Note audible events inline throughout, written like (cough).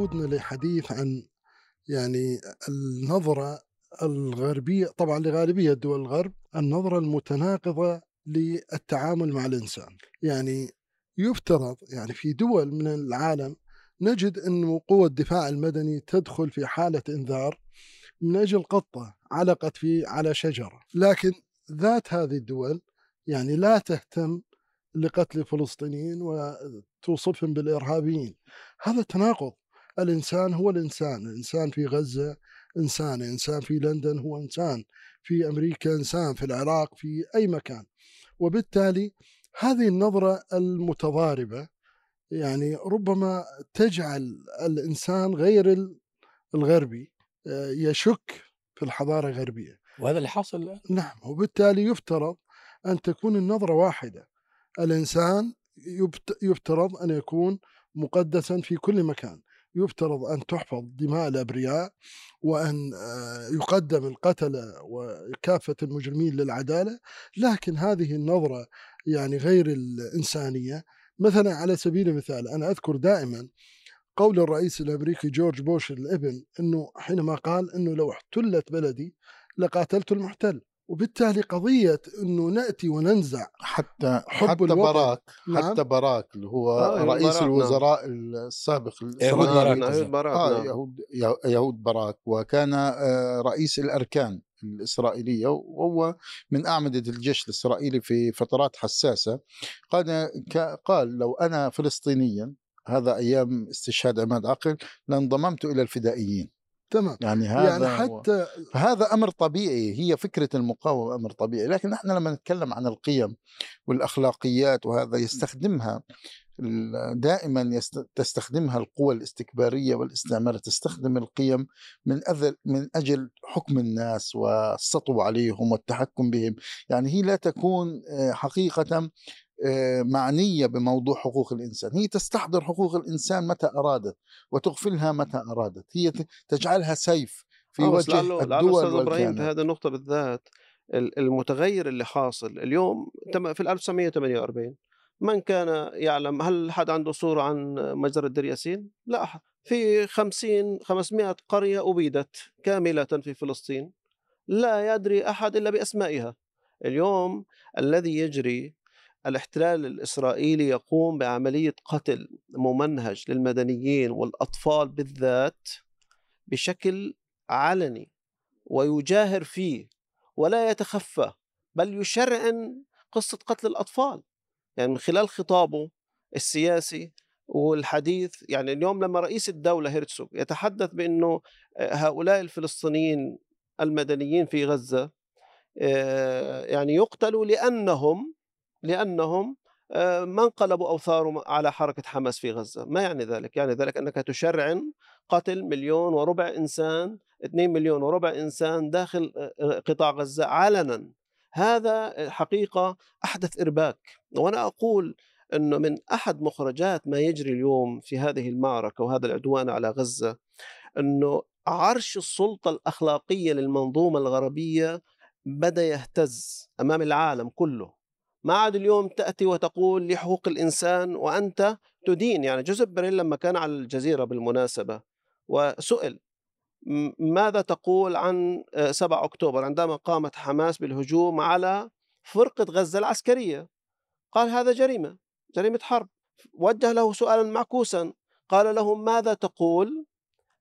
يقودنا لحديث عن يعني النظرة الغربية طبعا لغالبية دول الغرب النظرة المتناقضة للتعامل مع الإنسان. يعني يفترض يعني في دول من العالم نجد أن قوى الدفاع المدني تدخل في حالة إنذار من أجل قطة علقت في على شجرة. لكن ذات هذه الدول يعني لا تهتم لقتل الفلسطينيين وتوصفهم بالإرهابيين. هذا تناقض الإنسان هو الإنسان الإنسان في غزة إنسان إنسان في لندن هو إنسان في أمريكا إنسان في العراق في أي مكان. وبالتالي هذه النظرة المتضاربة يعني ربما تجعل الإنسان غير الغربي آه، يشك في الحضارة الغربية. وهذا اللي حاصل نعم وبالتالي يفترض أن تكون النظرة واحدة. الإنسان يفترض أن يكون مقدسا في كل مكان. يفترض أن تحفظ دماء الأبرياء وأن آه، يقدم القتلة وكافة المجرمين للعدالة لكن هذه النظرة يعني غير الإنسانية. مثلا على سبيل المثال أنا أذكر دائما قول الرئيس الأمريكي جورج بوش الإبن أنه حينما قال أنه لو احتلت بلدي لقاتلت المحتل. وبالتالي قضية أنه نأتي وننزع حتى حب حتى باراك نعم. حتى باراك اللي هو آه رئيس نعم. الوزراء نعم. السابق يهود باراك يهود باراك آه نعم. يهود, يهود باراك وكان آه رئيس الأركان الإسرائيلية وهو من أعمدة الجيش الإسرائيلي في فترات حساسة قال, قال لو أنا فلسطينيا هذا أيام استشهاد عماد عقل لانضممت إلى الفدائيين تمام. يعني هذا يعني حتى هذا أمر طبيعي هي فكرة المقاومة أمر طبيعي لكن إحنا لما نتكلم عن القيم والأخلاقيات وهذا يستخدمها دائما تستخدمها القوى الاستكبارية والإستعمار تستخدم القيم من أذل من أجل حكم الناس والسطو عليهم والتحكم بهم. يعني هي لا تكون آه، حقيقة آه، معنية بموضوع حقوق الإنسان. هي تستحضر حقوق الإنسان متى أرادت وتغفلها متى أرادت. هي تجعلها سيف في وجه الدول أستاذ إبراهيم في هذه النقطة بالذات المتغير اللي حاصل اليوم في 1948 من كان يعلم هل حد عنده صورة عن مجزرة دير ياسين؟ لا. أحد في 50 500 قرية أبيدت كاملة في فلسطين. لا يدري أحد إلا بأسمائها. اليوم الذي يجري الاحتلال الإسرائيلي يقوم بعملية قتل ممنهج للمدنيين والأطفال بالذات بشكل علني ويجاهر فيه ولا يتخفى بل يشرعن قصة قتل الأطفال. يعني من خلال خطابه السياسي والحديث يعني اليوم لما رئيس الدولة هيرتسوغ يتحدث بأنه آه، هؤلاء الفلسطينيين المدنيين في غزة آه، يعني يقتلوا لأنهم لأنهم آه، ما انقلبوا أو ثاروا على حركة حماس في غزة. ما يعني ذلك؟ يعني ذلك أنك تشرعن قتل مليون وربع إنسان 2 مليون وربع إنسان داخل آه، آه، قطاع غزة علنا. هذا حقيقة أحدث إرباك. وأنا أقول أنه من أحد مخرجات ما يجري اليوم في هذه المعركة وهذا العدوان على غزة أنه عرش السلطة الأخلاقية للمنظومة الغربية بدأ يهتز أمام العالم كله. ما عاد اليوم تأتي وتقول لحقوق الإنسان وأنت تدين. يعني جوزيف بريل لما كان على الجزيرة بالمناسبة وسئل ماذا تقول عن 7 أكتوبر عندما قامت حماس بالهجوم على فرقة غزة العسكرية؟ قال هذا جريمة جريمة حرب. وجه له سؤالا معكوسا قال له ماذا تقول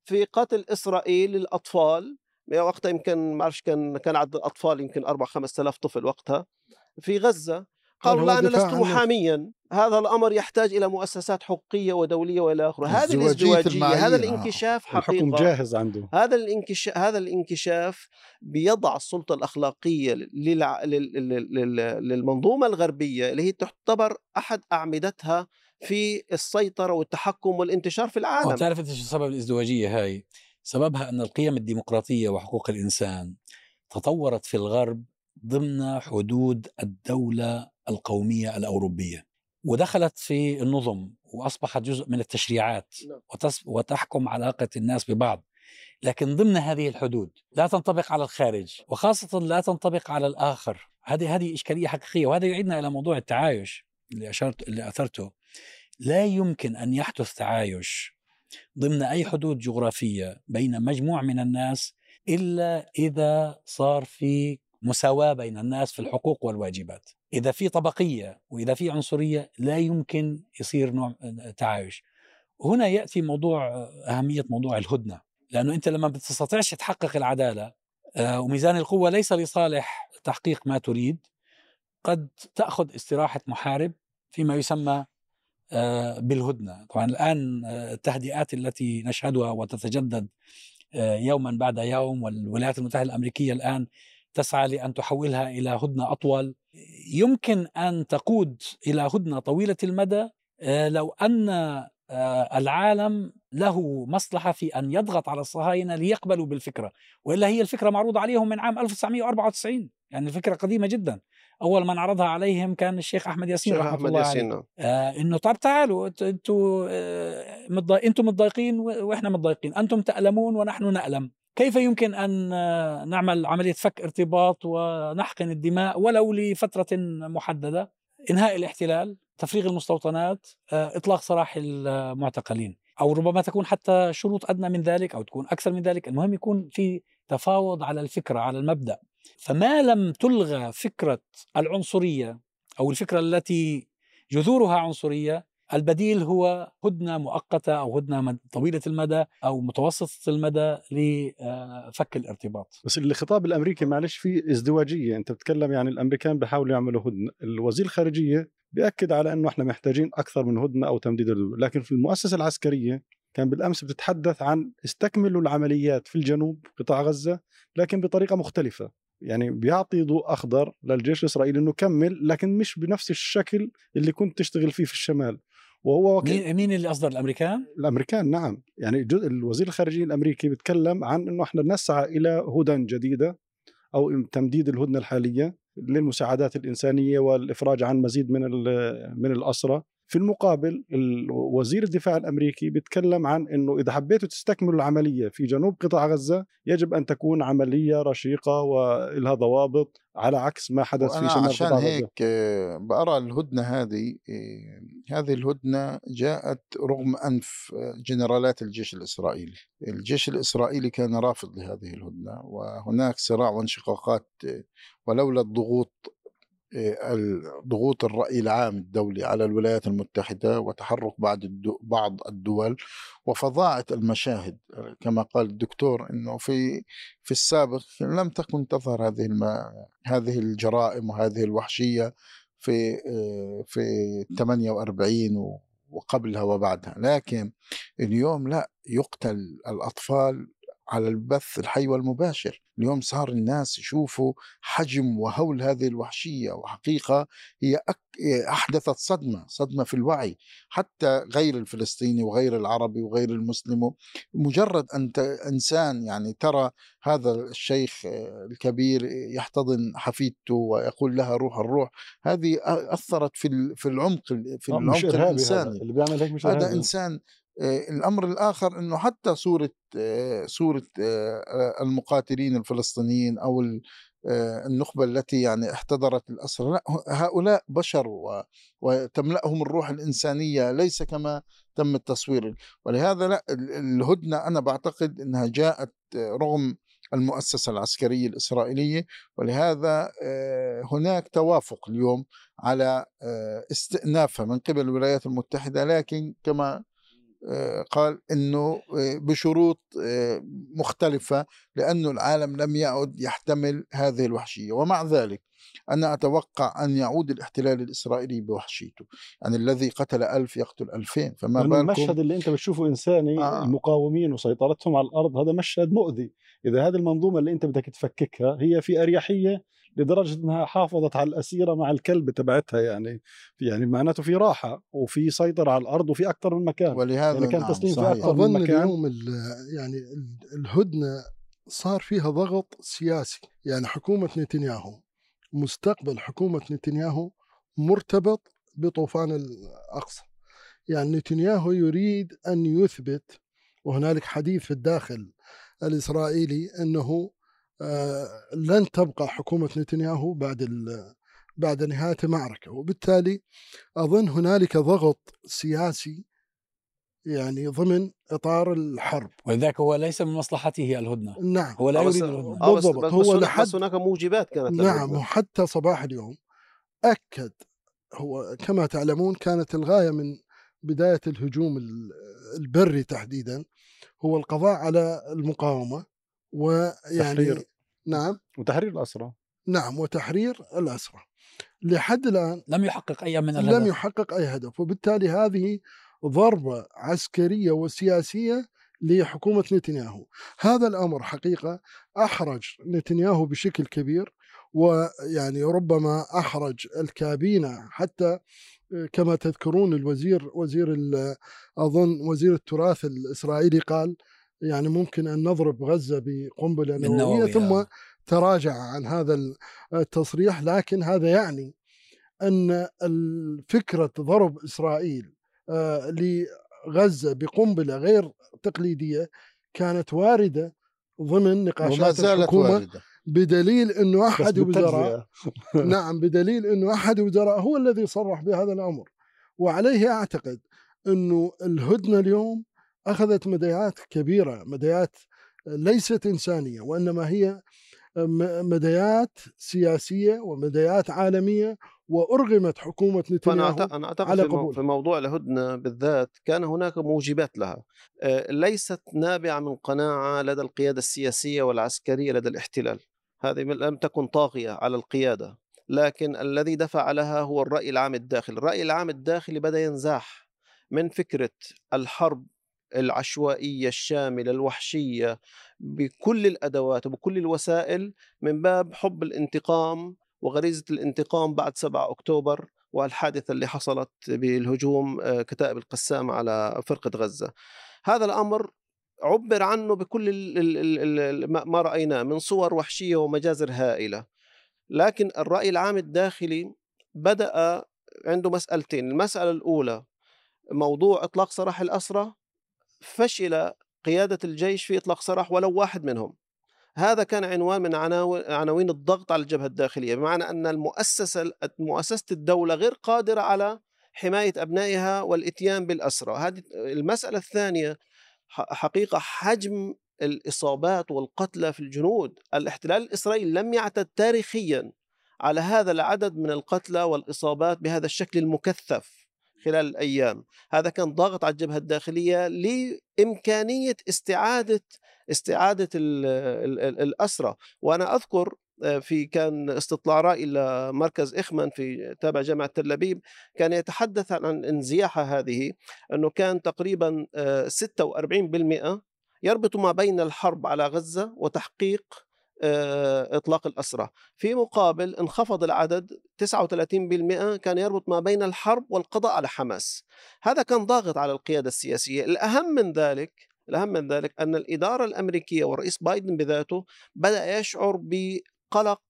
في قتل إسرائيل للأطفال؟ وقتها يمكن ما كان كان عدد الأطفال يمكن 4 5000 طفل وقتها. في غزة قالوا لا أنا لست محاميا. هذا الأمر يحتاج إلى مؤسسات حقوقية ودولية وإلى آخره هذه الازدواجية هذا الانكشاف حقيقة. الحكم جاهز عنده. هذا الانكشاف هذا الانكشاف بيضع السلطة الأخلاقية للع... للمنظومة الغربية اللي هي تعتبر أحد أعمدتها في السيطرة والتحكم والانتشار في العالم. تعرف إيش سبب الازدواجية هاي؟ سببها أن القيم الديمقراطية وحقوق الإنسان تطورت في الغرب ضمن حدود الدولة القومية الأوروبية ودخلت في النظم وأصبحت جزء من التشريعات نعم. وتحكم علاقة الناس ببعض. لكن ضمن هذه الحدود لا تنطبق على الخارج وخاصة لا تنطبق على الآخر. هذه هذه إشكالية حقيقية وهذا يعيدنا إلى موضوع التعايش اللي أشرت اللي أثرته. لا يمكن أن يحدث تعايش ضمن أي حدود جغرافية بين مجموع من الناس إلا إذا صار في مساواة بين الناس في الحقوق والواجبات. إذا في طبقية وإذا في عنصرية لا يمكن يصير نوع تعايش. هنا يأتي موضوع أهمية موضوع الهدنة. لأنه أنت لما بتستطيعش تحقق العدالة آه، وميزان القوة ليس لصالح تحقيق ما تريد قد تأخذ استراحة محارب فيما يسمى آه، بالهدنة. طبعا الآن آه، التهدئات التي نشهدها وتتجدد يوما بعد يوم والولايات المتحدة الأمريكية الآن تسعى لأن تحولها إلى هدنة أطول. يمكن أن تقود إلى هدنة طويلة المدى لو أن العالم له مصلحة في أن يضغط على الصهاينة ليقبلوا بالفكرة. وإلا هي الفكرة معروضة عليهم من عام 1994 يعني الفكرة قديمة جدا. أول من عرضها عليهم كان الشيخ أحمد ياسين رحمة أحمد الله ياسين عليه. نعم. آه إنه طب تعالوا أنتوا آه متضايق أنتم متضايقين وإحنا متضايقين. أنتم تألمون ونحن نألم. كيف يمكن أن نعمل عملية فك ارتباط ونحقن الدماء ولو لفترة محددة؟ إنهاء الاحتلال تفريغ المستوطنات آه، إطلاق سراح المعتقلين أو ربما تكون حتى شروط أدنى من ذلك أو تكون أكثر من ذلك. المهم يكون في تفاوض على الفكرة على المبدأ. فما لم تلغى فكرة العنصرية أو الفكرة التي جذورها عنصرية البديل هو هدنة مؤقتة أو هدنة طويلة المدى أو متوسطة المدى لفك الارتباط. بس الخطاب الأمريكي معلش فيه ازدواجية. أنت بتتكلم يعني الأمريكان بيحاولوا يعملوا هدنة. الوزير الخارجية بيأكد على أنه إحنا محتاجين أكثر من هدنة أو تمديد الحدود لكن في المؤسسة العسكرية كان بالأمس بتتحدث عن استكملوا العمليات في الجنوب قطاع غزة لكن بطريقة مختلفة. يعني بيعطي ضوء أخضر للجيش الإسرائيلي إنه كمل لكن مش بنفس الشكل اللي كنت تشتغل فيه في الشمال. وهو مين مين اللي اصدر الأمريكان؟ الأمريكان نعم. يعني الوزير الخارجية الأمريكي بيتكلم عن إنه إحنا نسعى إلى هدن جديدة أو تمديد الهدنة الحالية للمساعدات الإنسانية والإفراج عن مزيد من من الاسرى في المقابل وزير الدفاع الأمريكي بيتكلم عن إنه إذا حبيتوا تستكملوا العملية في جنوب قطاع غزة يجب أن تكون عملية رشيقة ولها ضوابط على عكس ما حدث في شمال عشان هيك آه، بأرى الهدنة هذه آه، هذه الهدنة جاءت رغم أنف آه، جنرالات الجيش الإسرائيلي. الجيش الإسرائيلي كان رافض لهذه الهدنة وهناك صراع وانشقاقات ولولا الضغوط ضغوط الرأي العام الدولي على الولايات المتحدة وتحرك بعض بعض الدول وفظاعة المشاهد كما قال الدكتور إنه في في السابق لم تكن تظهر هذه. هذه الجرائم وهذه الوحشية في في 48 وقبلها وبعدها لكن اليوم لا يقتل الأطفال على البث الحي والمباشر. اليوم صار الناس يشوفوا حجم وهول هذه الوحشية وحقيقة هي أحدثت صدمة صدمة في الوعي. حتى غير الفلسطيني وغير العربي وغير المسلم مجرد أن إنسان يعني ترى هذا الشيخ الكبير يحتضن حفيدته ويقول لها روح الروح هذه أثرت في في العمق في آه، العمق الإنساني. اللي بيعمل هيك مش هذا إنسان آه، الأمر الآخر إنه حتى صورة آه، صورة آه، المقاتلين الفلسطينيين أو النخبة التي يعني احتضرت الاسرى لا هؤلاء بشر وتملأهم الروح الإنسانية ليس كما تم التصوير. ولهذا لا الهدنة أنا بعتقد إنها جاءت رغم المؤسسة العسكرية الإسرائيلية ولهذا هناك توافق اليوم على استئنافها من قبل الولايات المتحدة لكن كما آه، قال إنه آه، بشروط آه، مختلفة لأنه العالم لم يعد يحتمل هذه الوحشية. ومع ذلك أنا أتوقع أن يعود الاحتلال الإسرائيلي بوحشيته. يعني الذي قتل ألف يقتل ألفين فما بالكم؟ المشهد اللي أنت بتشوفه إنساني آه. المقاومين وسيطرتهم على الأرض هذا مشهد مؤذي. إذا هذه المنظومة اللي أنت بدك تفككها هي في أريحية لدرجة أنها حافظت على الأسيرة مع الكلب تبعتها يعني يعني معناته في راحة وفي سيطرة على الأرض وفي أكثر من مكان. ولهذا يعني كان نعم تسليم في أكثر من مكان. اليوم يعني الهدنة صار فيها ضغط سياسي. يعني حكومة نتنياهو مستقبل حكومة نتنياهو مرتبط بطوفان الأقصى. يعني نتنياهو يريد أن يثبت وهنالك حديث في الداخل الإسرائيلي أنه آه، لن تبقى حكومة نتنياهو بعد بعد نهاية المعركة. وبالتالي أظن هنالك ضغط سياسي يعني ضمن إطار الحرب. ولذلك هو ليس من مصلحته الهدنة. نعم. هو لا يريد الهدنة. آه، بس- بالضبط. بس, هو بس, لحد- بس هناك موجبات كانت نعم. وحتى صباح اليوم أكد هو كما تعلمون كانت الغاية من بداية الهجوم ال- البري تحديدا هو القضاء على المقاومة ويعني تحرير. نعم. وتحرير الاسرى نعم وتحرير الاسرى لحد الآن لم يحقق أي من الهدف. لم يحقق أي هدف وبالتالي هذه ضربة عسكرية وسياسية لحكومة نتنياهو. هذا الأمر حقيقة أحرج نتنياهو بشكل كبير ويعني ربما أحرج الكابينة حتى كما تذكرون الوزير وزير أظن وزير التراث الإسرائيلي قال يعني ممكن أن نضرب غزة بقنبلة نووية بالنووي، ثم آه. تراجع عن هذا التصريح لكن هذا يعني أن فكرة ضرب إسرائيل آه، لغزة بقنبلة غير تقليدية كانت واردة ضمن وما نقاشات زالت الحكومة واردة بدليل إنه أحد وزراء. (laughs) نعم بدليل إنه أحد وزراء هو الذي صرح بهذا الأمر وعليه أعتقد إنه الهدنة اليوم أخذت مديات كبيرة مديات ليست إنسانية وإنما هي مديات سياسية ومديات عالمية وأرغمت حكومة نتنياهو أعت- أنا أعتقد على. قبول. في موضوع الهدنة بالذات كان هناك موجبات لها آه، ليست نابعة من قناعة لدى القيادة السياسية والعسكرية لدى الاحتلال هذه لم تكن طاغية على القيادة لكن الذي دفع لها هو الرأي العام الداخلي. الرأي العام الداخلي بدأ ينزاح من فكرة الحرب العشوائية الشاملة الوحشية بكل الأدوات وبكل الوسائل من باب حب الانتقام وغريزة الانتقام بعد 7 أكتوبر والحادثة اللي حصلت بالهجوم آه، كتائب القسام على فرقة غزة. هذا الأمر عبر عنه بكل ما- رأيناه من صور وحشية ومجازر هائلة. لكن الرأي العام الداخلي بدأ عنده مسألتين. المسألة الأولى موضوع إطلاق سراح الأسرى فشل قيادة الجيش في إطلاق سراح ولو واحد منهم. هذا كان عنوان من عناو- عناوين الضغط على الجبهة الداخلية بمعنى أن المؤسسة مؤسسة الدولة غير قادرة على حماية أبنائها والإتيان بالأسرى هذه المسألة الثانية ح- حقيقة حجم الإصابات والقتلى في الجنود. الاحتلال الإسرائيلي لم يعتد تاريخيا على هذا العدد من القتلى والإصابات بهذا الشكل المكثف خلال الأيام. هذا كان ضاغط على الجبهة الداخلية لإمكانية استعادة استعادة ال ال ال آه، في كان استطلاع رأي لمركز إخمن في تابع جامعة تل أبيب كان يتحدث عن انزياحة هذه أنه كان تقريبا آه، 46% يربط ما بين الحرب على غزة وتحقيق آه، إطلاق الأسرى. في مقابل انخفض العدد 39% كان يربط ما بين الحرب والقضاء على حماس. هذا كان ضاغط على القيادة السياسية. الأهم من ذلك الأهم من ذلك أن الإدارة الأمريكية والرئيس بايدن بذاته بدأ يشعر بقلق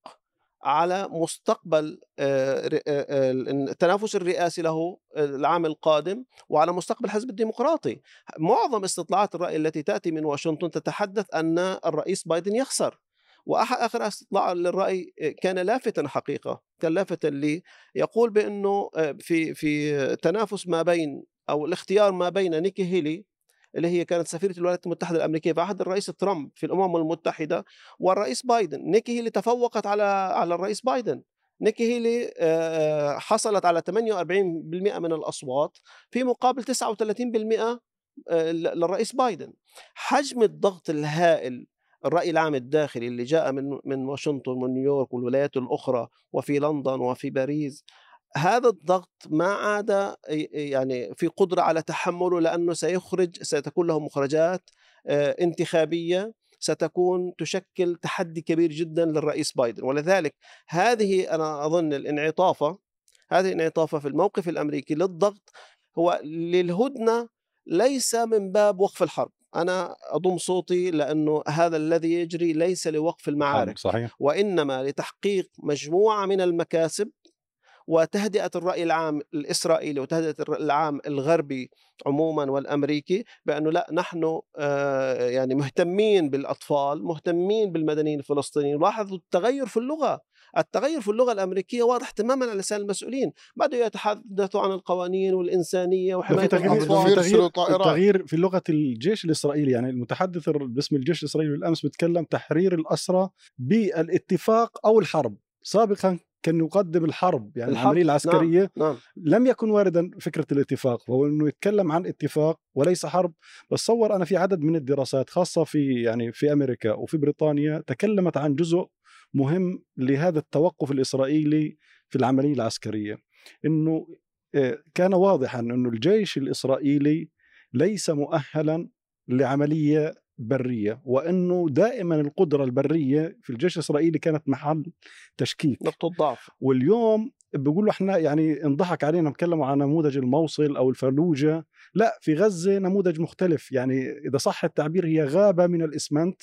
على مستقبل آه، آه، آه، التنافس الرئاسي له العام القادم وعلى مستقبل الحزب الديمقراطي. معظم استطلاعات الرأي التي تأتي من واشنطن تتحدث أن الرئيس بايدن يخسر. واخر استطلاع للرأي كان لافتا حقيقة كان لافتا لي يقول بأنه آه، في في تنافس ما بين أو الاختيار ما بين نيكي هيلي اللي هي كانت سفيرة الولايات المتحدة الأمريكية في عهد الرئيس ترامب في الأمم المتحدة والرئيس بايدن نيكي هيلي تفوقت على على الرئيس بايدن. نيكي هيلي حصلت على 48% من الأصوات في مقابل 39% آه، للرئيس بايدن. حجم الضغط الهائل الرأي العام الداخلي اللي جاء من من واشنطن ونيويورك والولايات الأخرى وفي لندن وفي باريس هذا الضغط ما عاد يعني في قدرة على تحمله لأنه سيخرج ستكون له مخرجات آه، انتخابية ستكون تشكل تحدي كبير جدا للرئيس بايدن. ولذلك هذه أنا أظن الانعطافة هذه الانعطافة في الموقف الأمريكي للضغط هو للهدنة ليس من باب وقف الحرب. أنا أضم صوتي لأنه هذا الذي يجري ليس لوقف المعارك صحيح. وإنما لتحقيق مجموعة من المكاسب وتهدئة الرأي العام الإسرائيلي وتهدئة الرأي العام الغربي عموما والأمريكي بأنه لا نحن آه، يعني مهتمين بالأطفال مهتمين بالمدنيين الفلسطينيين. لاحظوا التغير في اللغة. التغير في اللغة الأمريكية واضح تماما على لسان المسؤولين. بداوا يتحدثوا عن القوانين والإنسانية في وحماية تغيير, يرسلوا تغيير, طائرات. تغيير في لغة الجيش الإسرائيلي. يعني المتحدث باسم الجيش الإسرائيلي بالأمس بيتكلم تحرير الأسرى بالاتفاق أو الحرب. سابقا كان يقدم الحرب يعني الحرب، العملية العسكرية نعم لم يكن واردا فكرة الاتفاق فهو إنه يتكلم عن اتفاق وليس حرب بتصور أنا في عدد من الدراسات خاصة في يعني في أمريكا وفي بريطانيا تكلمت عن جزء مهم لهذا التوقف الإسرائيلي في العملية العسكرية. إنه آه، كان واضحا إنه الجيش الإسرائيلي ليس مؤهلا لعملية برية وإنه دائما القدرة البرية في الجيش الإسرائيلي كانت محل تشكيك. نقطة ضعف. واليوم بيقولوا إحنا يعني انضحك علينا بيتكلموا عن نموذج الموصل أو الفلوجه لا في غزة نموذج مختلف. يعني إذا صح التعبير هي غابة من الإسمنت.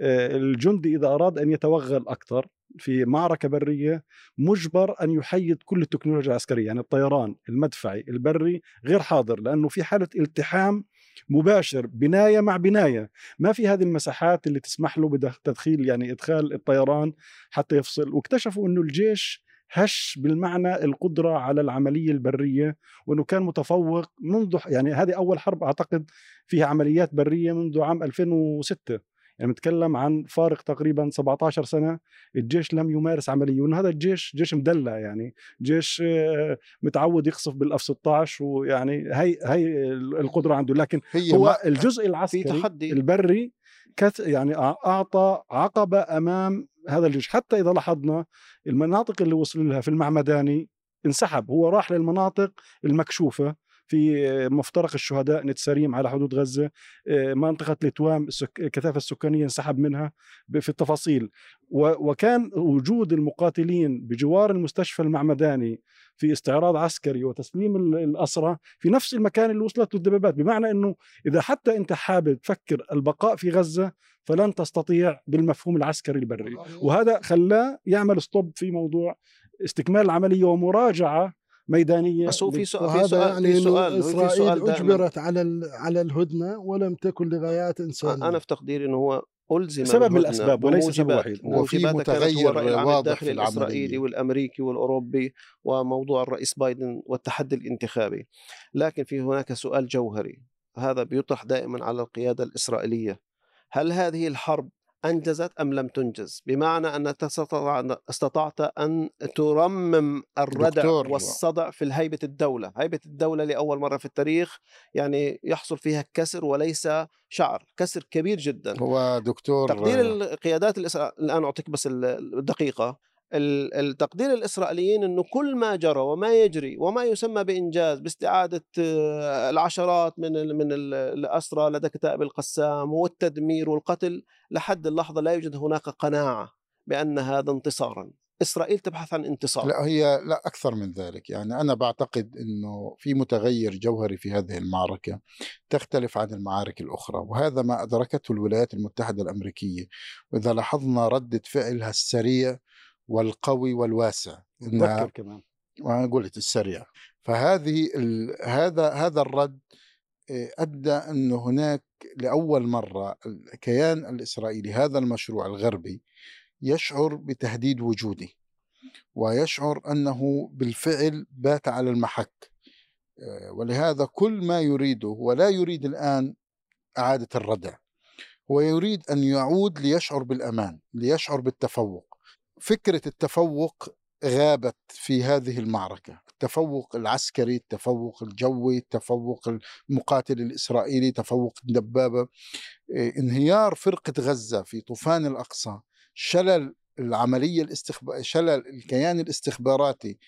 آه، الجندي إذا أراد أن يتوغل أكثر في معركة برية مجبر أن يحيد كل التكنولوجيا العسكرية يعني الطيران المدفعي البري غير حاضر لأنه في حالة التحام مباشر بناية مع بناية. ما في هذه المساحات اللي تسمح له بتدخيل يعني إدخال الطيران حتى يفصل. واكتشفوا إنه الجيش هش بالمعنى القدرة على العملية البرية وأنه كان متفوق منذ يعني هذه أول حرب أعتقد فيها عمليات برية منذ عام 2006 يعني بنتكلم عن فارق تقريبا 17 سنة الجيش لم يمارس عملية وأن هذا الجيش جيش مدلع يعني جيش آه، متعود يقصف بالأف 16 ويعني هي هي القدرة عنده. لكن هي هو الجزء في العسكري تحدي. البري كت يعني أعطى عقبه أمام هذا الجيش. حتى إذا لاحظنا المناطق اللي وصل لها في المعمداني انسحب. هو راح للمناطق المكشوفة في مفترق الشهداء نتساريم على حدود غزة آه، منطقة لتوام الكثافة السكانية انسحب منها في التفاصيل. وكان وجود المقاتلين بجوار المستشفى المعمداني في استعراض عسكري وتسليم ال- الأسرى في نفس المكان اللي وصلت له الدبابات بمعنى إنه إذا حتى أنت حابب تفكر البقاء في غزة فلن تستطيع بالمفهوم العسكري البري. وهذا خلاه يعمل stop في موضوع استكمال العملية ومراجعة ميدانية بس هو في سؤال في وهذا سؤال يعني في سؤال في إسرائيل سؤال دائما. أجبرت على ال- على الهدنة ولم تكن لغايات إنسانية. أنا في تقديري إنه هو ألزم سبب من بالهدنة الأسباب وليس سبب وحيد. وفي متغير واضح في. الإسرائيلي والأمريكي والأوروبي وموضوع الرئيس بايدن والتحدي الانتخابي. لكن في هناك سؤال جوهري. هذا بيطرح دائما على القيادة الإسرائيلية. هل هذه الحرب أنجزت أم لم تنجز؟ بمعنى تستطع- استطعت أن ترمم الردع. والصدع في هيبة الدولة، هيبة الدولة لأول مرة في التاريخ يعني يحصل فيها كسر وليس شعر، كسر كبير جدا. هو دكتور تقدير القيادات الإسرائيلية الآن أعطيك بس ال- الدقيقة ال- التقدير الإسرائيليين أنه كل ما جرى وما يجري وما يسمى بإنجاز باستعادة آه، العشرات من من ال- الأسرى لدى كتائب القسام والتدمير والقتل لحد اللحظة لا يوجد هناك قناعة بأن هذا انتصارا. إسرائيل تبحث عن انتصار. لا هي لا أكثر من ذلك. يعني أنا بعتقد أنه في متغير جوهري في هذه المعركة تختلف عن المعارك الأخرى وهذا ما أدركته الولايات المتحدة الأمريكية. وإذا لاحظنا ردة فعلها السريع والقوي والواسع. متذكر كمان. وأنا قلت السريع. فهذه ال... هذا هذا الرد آه، أدى انه هناك لأول مرة الكيان الإسرائيلي هذا المشروع الغربي يشعر بتهديد وجودي ويشعر أنه بالفعل بات على المحك. آه، ولهذا كل ما يريده ولا يريد الآن إعادة الردع هو يريد أن يعود ليشعر بالأمان ليشعر بالتفوق. فكرة التفوق غابت في هذه المعركة. التفوق العسكري التفوق الجوي التفوق المقاتل الإسرائيلي تفوق الدبابة. إيه، انهيار فرقة غزة في طوفان الأقصى شلل العملية الاستخبار شلل الكيان الاستخباراتي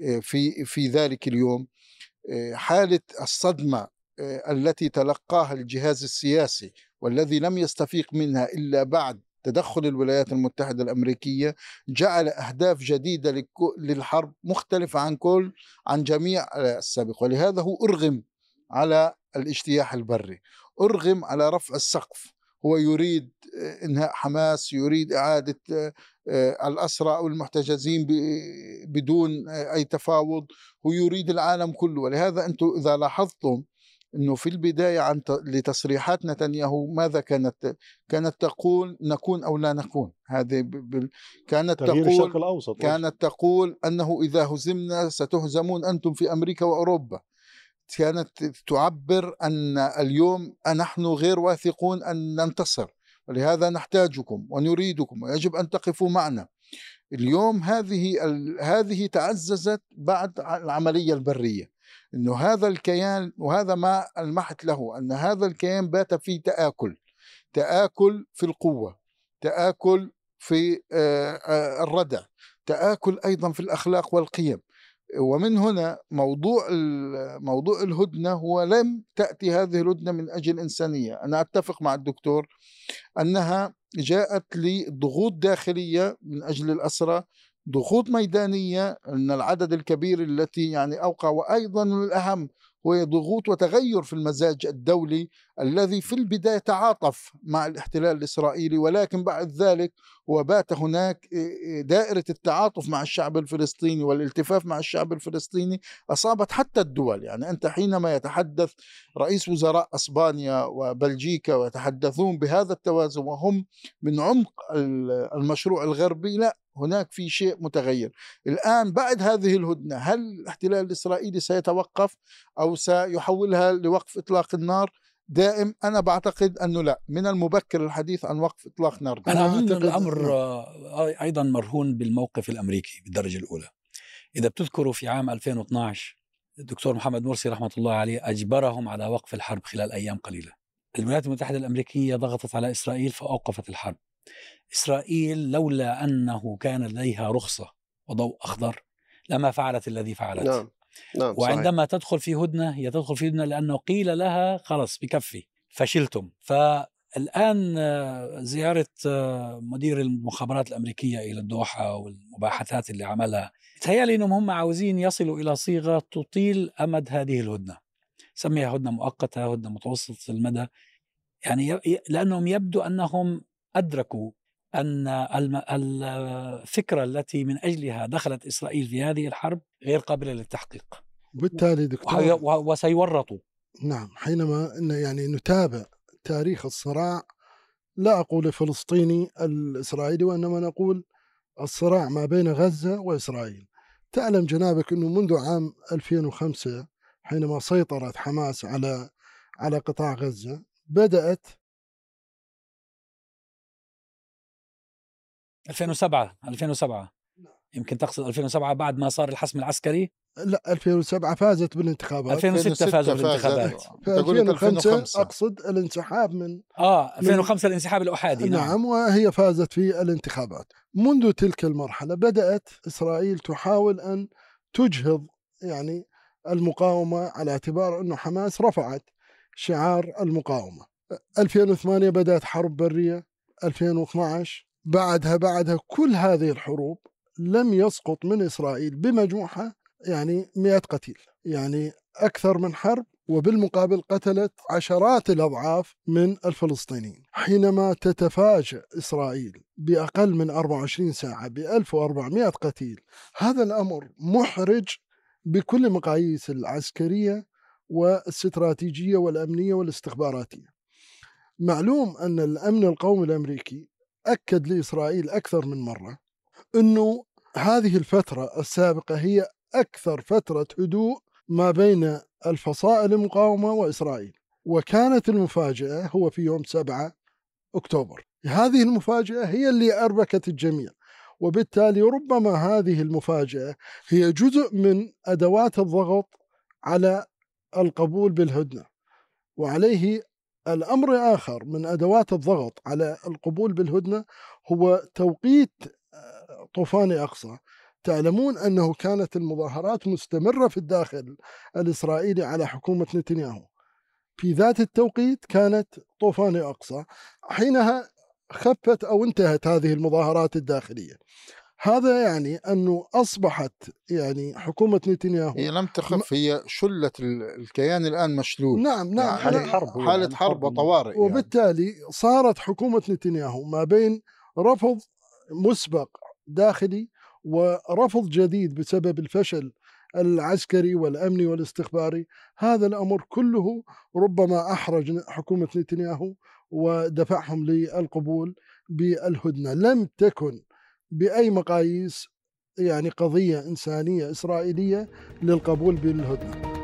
إيه، في في ذلك اليوم. حالة الصدمة إيه، التي تلقاها الجهاز السياسي والذي لم يستفيق منها إلا بعد تدخل الولايات المتحدة الأمريكية جعل أهداف جديدة للحرب مختلفة عن كل عن جميع السابق. ولهذا هو أرغم على الاجتياح البري. أرغم على رفع السقف. هو يريد آه، إنهاء حماس يريد إعادة آه، آه، الأسرى أو المحتجزين بدون أي تفاوض. هو يريد العالم كله. ولهذا أنتم إذا لاحظتم إنه في البداية عن لتصريحات نتنياهو ماذا كانت كانت تقول نكون أو لا نكون. هذه ب- كانت تغيير الشرق تقول الاوسط كانت تقول أنه إذا هزمنا ستهزمون أنتم في أمريكا وأوروبا. كانت تعبر أن اليوم نحن غير واثقون أن ننتصر. ولهذا نحتاجكم ونريدكم ويجب أن تقفوا معنا. اليوم هذه هذه تعززت بعد العملية البرية. إنه هذا الكيان وهذا ما المحت له أن هذا الكيان بات في تآكل تآكل في القوة تآكل في آه، آه، الردع تآكل أيضا في الأخلاق والقيم. ومن هنا موضوع موضوع الهدنة هو لم تأتي هذه الهدنة من أجل إنسانية. أنا أتفق مع الدكتور أنها جاءت لضغوط داخلية من أجل الاسرى ضغوط ميدانية إن العدد الكبير التي يعني أوقع وأيضا الأهم هو ضغوط وتغير في المزاج الدولي الذي في البداية تعاطف مع الاحتلال الإسرائيلي ولكن بعد ذلك وبات هناك دائرة التعاطف مع الشعب الفلسطيني والالتفاف مع الشعب الفلسطيني أصابت حتى الدول. يعني أنت حينما يتحدث رئيس وزراء أسبانيا وبلجيكا ويتحدثون بهذا التوازن وهم من عمق المشروع الغربي لا هناك في شيء متغير. الآن بعد هذه الهدنة هل الاحتلال الإسرائيلي سيتوقف أو سيحولها لوقف إطلاق النار؟ دائم أنا بعتقد أنه لا. من المبكر الحديث عن وقف إطلاق نار. أنا أعتقد- الأمر. آه، أيضا مرهون بالموقف الأمريكي بالدرجة الأولى. إذا بتذكروا في عام 2012 الدكتور محمد مرسي رحمة الله عليه أجبرهم على وقف الحرب خلال أيام قليلة. الولايات المتحدة الأمريكية ضغطت على إسرائيل فأوقفت الحرب. إسرائيل لولا أنه كان لديها رخصة وضوء أخضر لما فعلت الذي فعلت. نعم نعم صحيح. وعندما تدخل في هدنة هي تدخل في هدنة لأنه قيل لها خلص بكفي فشلتم. فالآن آه، زيارة آه، مدير المخابرات الأمريكية إلى الدوحة والمباحثات اللي عملها تهيألي إنهم هم عاوزين يصلوا إلى صيغة تطيل أمد هذه الهدنة. سميها هدنة مؤقتة هدنة متوسطة المدى. يعني لأنهم يبدو أنهم أدركوا أن الم- الفكرة التي من أجلها دخلت إسرائيل في هذه الحرب غير قابلة للتحقيق. وبالتالي دكتور وسيورطوا. نعم حينما يعني نتابع تاريخ الصراع لا أقول الفلسطيني الإسرائيلي وإنما نقول الصراع ما بين غزة وإسرائيل. تعلم جنابك أنه منذ عام 2005 حينما سيطرت حماس على على قطاع غزة بدأت 2007 2007 يمكن تقصد 2007 بعد ما صار الحسم العسكري؟ لا 2007 فازت بالانتخابات. 2006 فازوا فازت. بالانتخابات. في تقول لك 2005 2005 أقصد الانسحاب من آه 2005 الانسحاب الأحادي نعم, نعم وهي فازت في الانتخابات. منذ تلك المرحلة بدأت إسرائيل تحاول أن تجهض يعني المقاومة على اعتبار أنه حماس رفعت شعار المقاومة. 2008 بدأت حرب برية 2012 بعدها بعدها كل هذه الحروب لم يسقط من إسرائيل بمجموعها يعني 100 قتيل. يعني أكثر من حرب وبالمقابل قتلت عشرات الأضعاف من الفلسطينيين. حينما تتفاجأ إسرائيل بأقل من 24 ساعة ب 1400 قتيل هذا الأمر محرج بكل مقاييس العسكرية والاستراتيجية والأمنية والاستخباراتية. معلوم أن الأمن القومي الأمريكي أكد لإسرائيل أكثر من مرة أنه هذه الفترة السابقة هي أكثر فترة هدوء ما بين الفصائل المقاومة وإسرائيل وكانت المفاجأة هو في يوم 7 أكتوبر. هذه المفاجأة هي اللي أربكت الجميع وبالتالي ربما هذه المفاجأة هي جزء من أدوات الضغط على القبول بالهدنة وعليه الأمر آخر من أدوات الضغط على القبول بالهدنة هو توقيت آه، طوفان أقصى. تعلمون أنه كانت المظاهرات مستمرة في الداخل الإسرائيلي على حكومة نتنياهو. في ذات التوقيت كانت طوفان أقصى حينها خفت أو انتهت هذه المظاهرات الداخلية. هذا يعني أنه أصبحت يعني حكومة نتنياهو هي لم تخف هي شلت ال- الكيان الآن مشلول. نعم نعم يعني حالة حرب هو حالة يعني حرب وطوارئ يعني. وبالتالي صارت حكومة نتنياهو ما بين رفض مسبق داخلي ورفض جديد بسبب الفشل العسكري والأمني والاستخباري. هذا الأمر كله ربما أحرج حكومة نتنياهو ودفعهم للقبول بالهدنة. لم تكن بأي مقاييس يعني قضية إنسانية إسرائيلية للقبول بالهدنة.